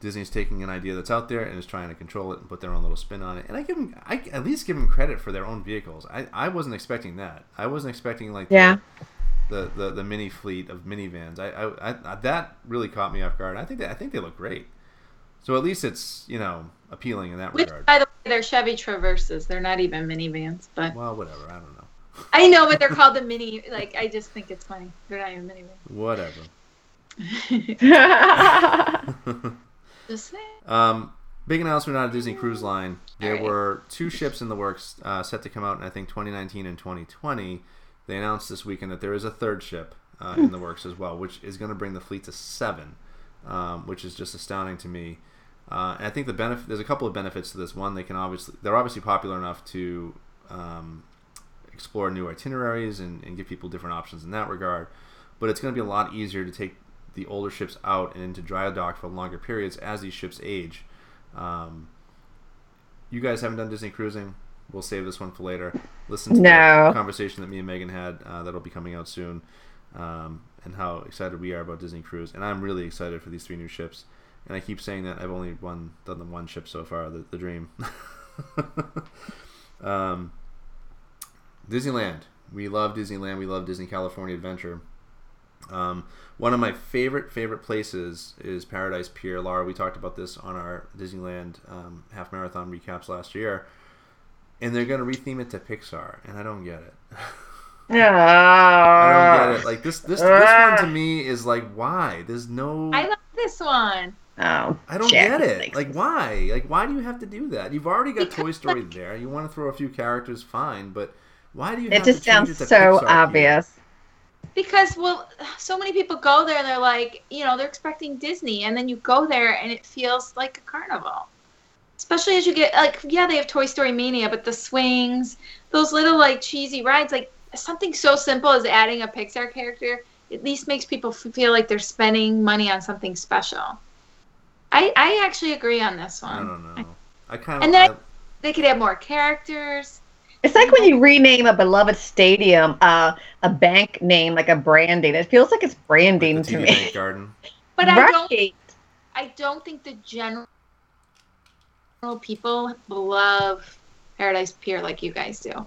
Disney's taking an idea that's out there and is trying to control it and put their own little spin on it. And I give them, I at least give them credit for their own vehicles. I, I wasn't expecting that. I wasn't expecting like Yeah. the, the, the the mini fleet of minivans. I, I, I that really caught me off guard. I think that, I think they look great. So at least it's you know appealing in that Which, regard. by the way, they're Chevy Traverses. They're not even minivans, but Well, whatever. I don't know. I know, but they're called the Minnie. Like I just think it's funny. They're not even Whatever. minivans. just saying. Um, big announcement out of Disney Cruise Line. There Alright. were two ships in the works uh, set to come out in I think 2019 and 2020. They announced this weekend that there is a third ship uh, in the works as well, which is going to bring the fleet to seven, um, which is just astounding to me. Uh, and I think the benefit there's a couple of benefits to this. One, they can obviously they're obviously popular enough to um, explore new itineraries and, and give people different options in that regard. But it's going to be a lot easier to take the older ships out and into dry dock for longer periods as these ships age. Um, you guys haven't done Disney cruising. We'll save this one for later. Listen to No. the conversation that me and Megan had uh, that'll be coming out soon, um, and how excited we are about Disney Cruise. And I'm really excited for these three new ships. And I keep saying that I've only one done the one ship so far, the, the Dream. um, Disneyland. We love Disneyland. We love Disney California Adventure. Um, one of my favorite favorite places is Paradise Pier. Laura, we talked about this on our Disneyland um, half marathon recaps last year, and they're going to retheme it to Pixar, and I don't get it. I don't get it. Like this this this one to ah. me is like why? There's no. I love this one. Oh, I don't shit. get it. Like why? Like why do you have to do that? You've already got Toy Because, Story there. You want to throw a few characters, fine, but why do you? It have just to sounds it to so Pixar here? obvious. Because well, so many people go there and they're like, you know, they're expecting Disney, and then you go there and it feels like a carnival. Especially as you get like, yeah, they have Toy Story Mania, but the swings, those little like cheesy rides, like something so simple as adding a Pixar character, at least makes people f- feel like they're spending money on something special. I I actually agree on this one I don't know. I kind of. And then- They could have more characters. It's like when you rename a beloved stadium uh, a bank name, like a branding. It feels like it's branding the to TD me. Garden. But I don't I don't think the general people love Paradise Pier like you guys do.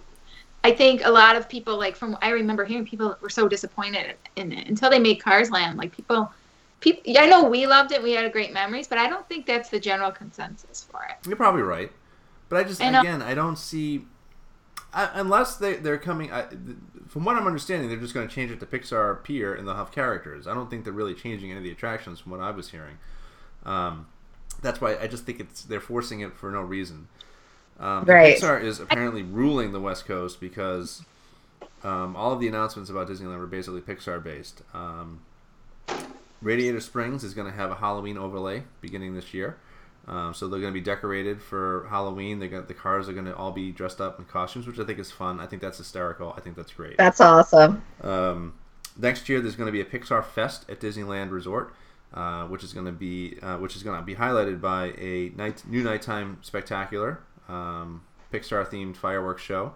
I think a lot of people like from I remember hearing people were so disappointed in it until they made Cars Land. Like people, people. I know we loved it. We had great memories, but I don't think that's the general consensus for it. You're probably right, but I just I again I don't see I, unless they they're coming. I, from what I'm understanding, they're just going to change it to Pixar Pier and they'll have characters. I don't think they're really changing any of the attractions from what I was hearing. Um, that's why I just think it's they're forcing it for no reason. Um, Right. Pixar is apparently ruling the West Coast because um, all of the announcements about Disneyland were basically Pixar based. Um, Radiator Springs is going to have a Halloween overlay beginning this year. Um, so they're going to be decorated for Halloween. They got the cars are going to all be dressed up in costumes, which I think is fun. I think that's hysterical. I think that's great. That's awesome. Um, next year, there's going to be a Pixar Fest at Disneyland Resort, uh, which is going to be uh, which is going to be highlighted by a night new nighttime spectacular um, Pixar themed fireworks show.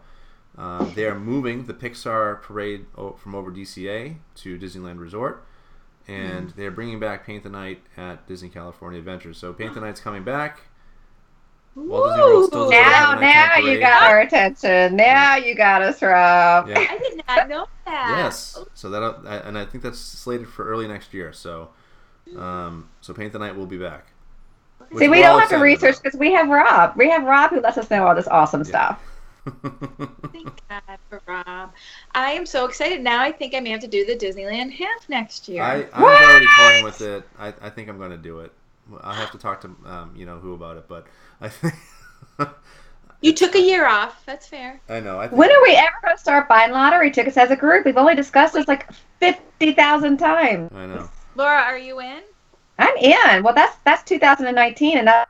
Um, they are moving the Pixar parade o- from over DCA to Disneyland Resort, and they're bringing back Paint the Night at Disney California Adventures. So Paint the Night's coming back. Walt still Now, now you got our attention. Now you got us, Rob. Yeah. I did not know that. Yes. So that and I think that's slated for early next year. So, um, so Paint the Night will be back. See, we don't have to research because we have Rob. We have Rob who lets us know all this awesome stuff. Thank God for Rob. I am so excited now. I think I may have to do the Disneyland half next year. I, I'm What? already playing with it. I, I think I'm going to do it. I'll have to talk to um, you know who about it, but I think you took a year off. That's fair. I know. I think, When are we ever going to start buying lottery tickets as a group? We've only discussed this like fifty thousand times. I know. Laura, are you in? I'm in. Well, that's that's 2019, and that's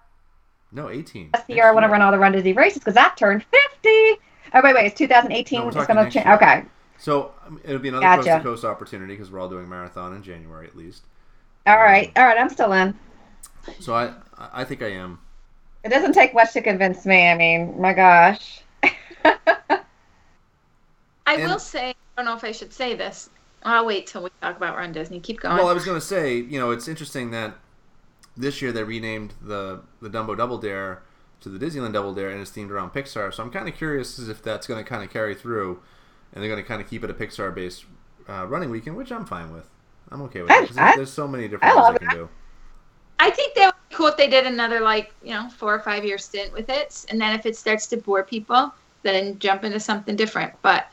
No, 18. the year I want to run all the Run Disney races because I turned 50. Oh wait, wait, it's 2018. No, we're it's talking gonna change. year. Okay. So um, it'll be another Gotcha. coast to coast opportunity because we're all doing marathon in January at least. All right. All right. I'm still in. So I I think I am. It doesn't take much to convince me. I mean, my gosh. I And- will say, I don't know if I should say this. I'll wait till we talk about Run Disney. Keep going. Well, I was going to say, you know, it's interesting that this year they renamed the the Dumbo Double Dare to the Disneyland Double Dare, and it's themed around Pixar. So I'm kind of curious as if that's going to kind of carry through, and they're going to kind of keep it a Pixar-based uh, running weekend, which I'm fine with. I'm okay with I- it 'cause I- there's, there's so many different I things love they can do. I think that would be cool if they did another like you know four or five year stint with it, and then if it starts to bore people, then jump into something different. But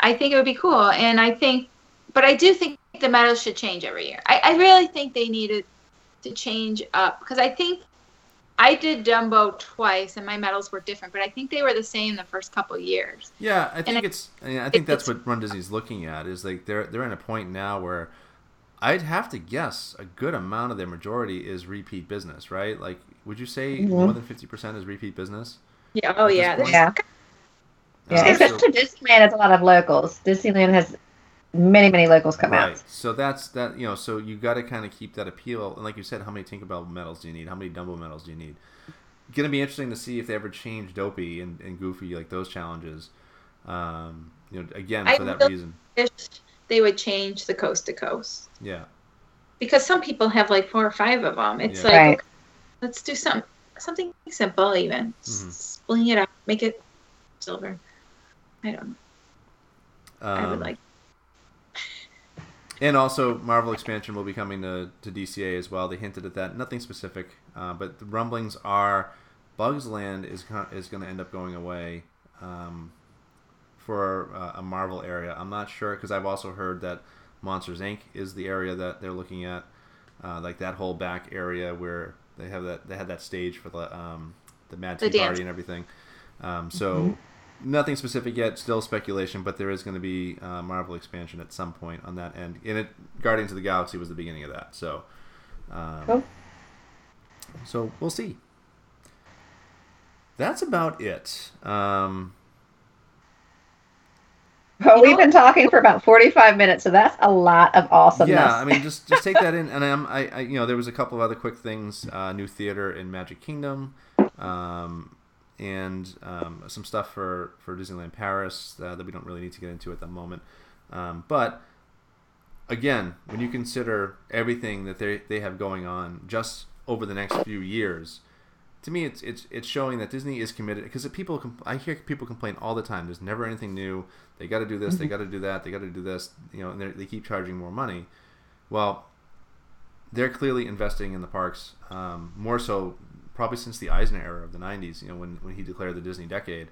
I think it would be cool, and I think, but I do think the medals should change every year. I, I really think they needed to change up because I think I did Dumbo twice, and my medals were different, but I think they were the same the first couple years. Yeah, I think I- it's. I, mean, I think that's what Run Disney's looking at is like they're they're in a point now where I'd have to guess a good amount of their majority is repeat business, right? Like, would you say Mhm. more than fifty percent is repeat business? Yeah. Oh yeah. Yeah. Yeah. Uh, so- Especially Disneyland has a lot of locals. Disneyland has many, many locals come right. out. So that's that. You know, so you got to kind of keep that appeal. And like you said, how many Tinkerbell medals do you need? How many Dumbo medals do you need? Gonna be interesting to see if they ever change Dopey and, and Goofy like those challenges. Um, you know, again I for that really- reason. Wish they would change the coast to coast. Yeah. because some people have like four or five of them. It's Yeah. like Right. okay, let's do some something simple, even Mhm. splitting it up, make it silver. I don't know. I would Um, like. And also, Marvel expansion will be coming to, to DCA as well. They hinted at that. Nothing specific, uh, but the rumblings are Bugs Land is is going to end up going away um, for uh, a Marvel area. I'm not sure because I've also heard that Monsters Inc. is the area that they're looking at, uh, like that whole back area where they have that they had that stage for the um, the Mad Tea. Party and everything. Um, so nothing specific yet, still speculation, but there is going to be uh, Marvel expansion at some point on that end. And it Guardians of the Galaxy was the beginning of that, so um, Cool. so we'll see. That's about it. Um, Well, we've been talking for about 45 minutes, so that's a lot of awesomeness. yeah, I mean, just just take that in. And I'm, I, I, you know, there was a couple of other quick things. Uh, new theater in Magic Kingdom, um, and um, some stuff for for Disneyland Paris uh, that we don't really need to get into at the moment. Um, but again, when you consider everything that they they have going on just over the next few years. To me, it's it's it's showing that Disney is committed because people. Com- I hear people complain all the time. There's never anything new. They got to do this. They got to do that. They got to do this. You know, and they keep charging more money. Well, they're clearly investing in the parks um, more so probably since the Eisner era of the '90s. You know, when, when he declared the Disney decade.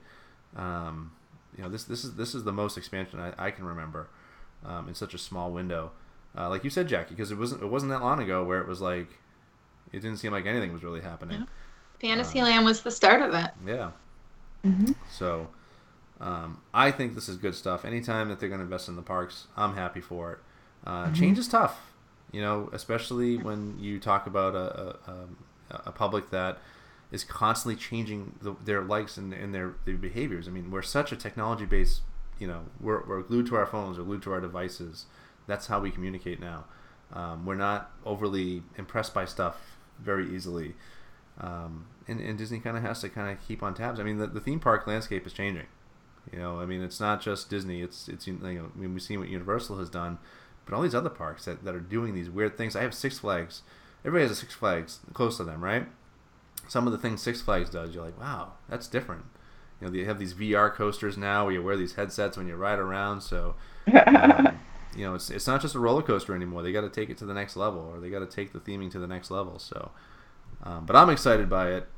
Um, you know, this this is this is the most expansion I, I can remember um, in such a small window. Uh, like you said, Jackie, because it wasn't it wasn't that long ago where it was like it didn't seem like anything was really happening. Fantasyland was the start of it. Yeah. Mm-hmm. So um, I think this is good stuff. Anytime that they're going to invest in the parks, I'm happy for it. Uh, Mhm. Change is tough, you know, especially when you talk about a, a, um, a public that is constantly changing the, their likes and, and their, their behaviors. I mean, we're such a technology based, you know, we're, we're glued to our phones, we're glued to our devices. That's how we communicate now. Um, we're not overly impressed by stuff very easily. Um, and, and Disney kind of has to kind of keep on tabs. I mean, the, the theme park landscape is changing. You know, I mean, it's not just Disney. It's it's you know, I mean, we've seen what Universal has done, but all these other parks that, that are doing these weird things. I have Six Flags. Everybody has a Six Flags close to them, right? Some of the things Six Flags does, you're like, wow, that's different. You know, they have these VR coasters now where you wear these headsets when you ride around. So, um, you know, it's it's not just a roller coaster anymore. They got to take it to the next level, or they got to take the theming to the next level. So, um, but I'm excited by it.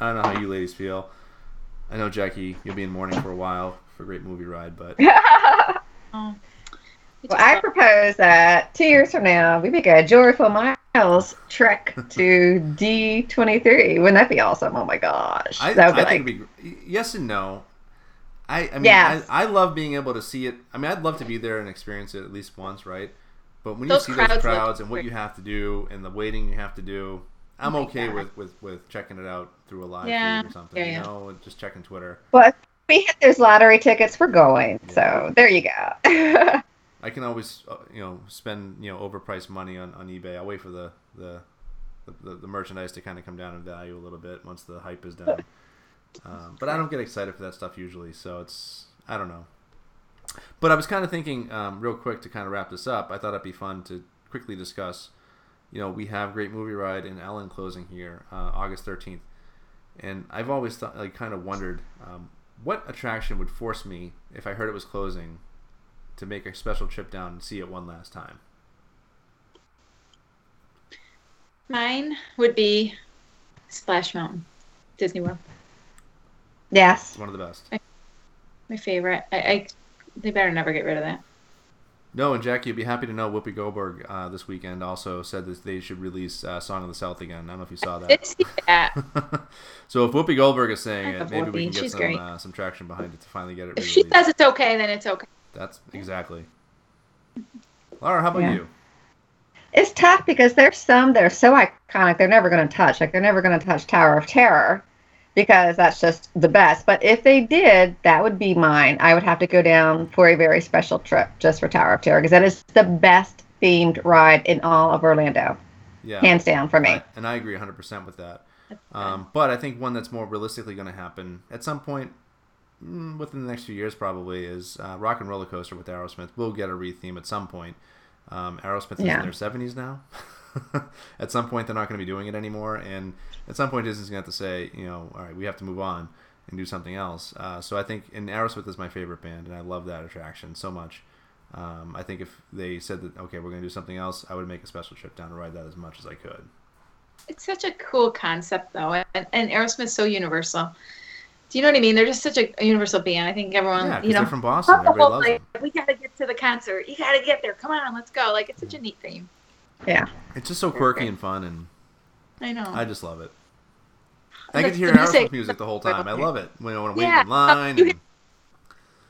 I don't know how you ladies feel. I know Jackie, you'll be in mourning for a while for a great movie ride, but Oh. We Well, I propose that two years from now we make a Joyful Miles trek to D23. Wouldn't that be awesome? Oh my gosh. I, that would be I like, think it'd be yes and no. I, I mean, Yes. I, I love being able to see it. I mean, I'd love to be there and experience it at least once, right? But when Those you see those crowds look crowds and what you have to do and the waiting you have to do, I'm Oh okay God. with, with, with checking it out through a live Yeah, feed or something. yeah, You know, just checking Twitter. well, if we hit those lottery tickets, we're going. So there you go. I can always, uh, you know, spend you know overpriced money on, on eBay. I'll wait for the the, the, the merchandise to kind of come down in value a little bit once the hype is done. Um, but I don't get excited for that stuff usually, so it's I don't know. But I was kind of thinking, um, real quick to kind of wrap this up. I thought it'd be fun to quickly discuss. You know, we have Great Movie Ride and Ellen closing here uh, August thirteenth, and I've always thought, like, kind of wondered um, what attraction would force me if I heard it was closing to make a special trip down and see it one last time. Mine would be Splash Mountain, Disney World. yes. It's one of the best. My favorite. I, I they better never get rid of that. No, and Jackie, you'd be happy to know Whoopi Goldberg uh, this weekend also said that they should release uh, "Song of the South" again. I don't know if you saw that. Did see that. so if Whoopi Goldberg is saying it, love maybe we can get She's some uh, some traction behind it to finally get it If she released. says it's okay, then it's okay. That's exactly. Laura, how about Yeah. you? It's tough because there's some that are so iconic they're never going to touch. Like they're never going to touch Tower of Terror because that's just the best. But if they did, that would be mine. I would have to go down for a very special trip just for Tower of Terror because that is the best themed ride in all of Orlando, Yeah, hands down for me. I- and I agree 100% with that. Um, but I think one that's more realistically going to happen at some point within the next few years, probably, is uh, Rock 'n' Roller Coaster with Aerosmith. We'll get a retheme at some point. Um, Aerosmith is Yeah. in their 70s now. at some point, they're not going to be doing it anymore. And at some point, Disney's going to have to say, you know, all right, we have to move on and do something else. Uh, so I think, and Aerosmith is my favorite band, and I love that attraction so much. Um, I think if they said that, okay, we're going to do something else, I would make a special trip down to ride that as much as I could. It's such a cool concept, though, and, and Aerosmith's so universal. Do you know what I mean? They're just such a, a universal band. I think everyone, Yeah, you know, they're from Boston. Everybody loves them. we gotta get to the concert. You gotta get there. Come on, let's go. Like it's such a neat theme. Yeah. It's just so quirky and fun, and I know. I just love it. And I the- get to hear the music- music the whole time. I love it. When I'm waiting yeah. in line. And...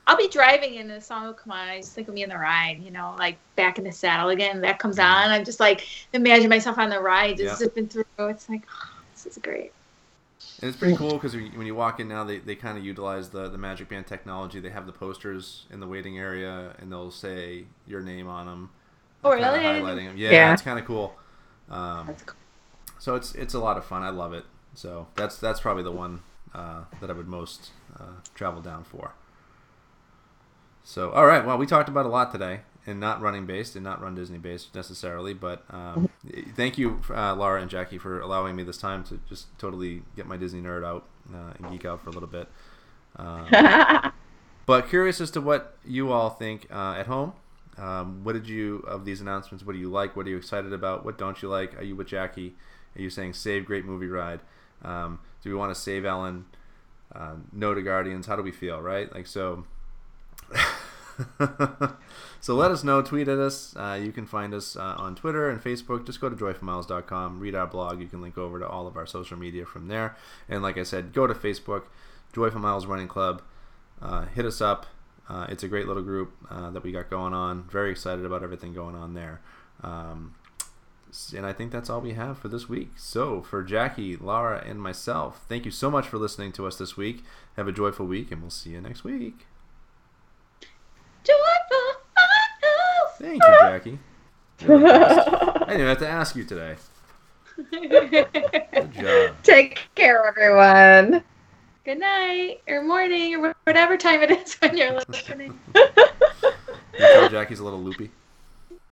I'll be driving and the song will come on. I just think of me in the ride, you know, like back in the saddle again. That comes on. I'm just like imagine myself on the ride, just Yeah. zipping through. It's like, oh, this is great. And it's pretty cool because when you walk in now, they, they kind of utilize the, the Magic Band technology. They have the posters in the waiting area, and they'll say your name on them. Oh, really? Highlighting them. Yeah, Yeah. it's kind of cool. Um, That's cool. so it's it's a lot of fun. I love it. So that's that's probably the one uh, that I would most uh, travel down for. So all right, well we talked about a lot today, and not running based and not run Disney based necessarily, but um, thank you uh, Laura and Jackie for allowing me this time to just totally get my Disney nerd out uh, and geek out for a little bit. Um, but curious as to what you all think uh, at home. Um, what did you of these announcements? What do you like? What are you excited about? What don't you like? Are you with Jackie? Are you saying save great movie ride? Um, do we want to save Ellen? Uh, no to Guardians? How do we feel? Right? Like so. so let us know. Tweet at us. Uh, you can find us uh, on Twitter and Facebook. Just go to joyfulmiles.com. Read our blog. You can link over to all of our social media from there. And like I said, go to Facebook, Joyful Miles Running Club. Uh, hit us up. Uh, it's a great little group uh, that we got going on. Very excited about everything going on there. Um, and I think that's all we have for this week. So, for Jackie, Laura, and myself, thank you so much for listening to us this week. Have a joyful week, and we'll see you next week. Joyful. Thank you, Jackie. You're the best. I didn't have to ask you today. Good job. Take care, everyone. Good night or morning or whatever time it is when you're listening. You Jackie's a little loopy.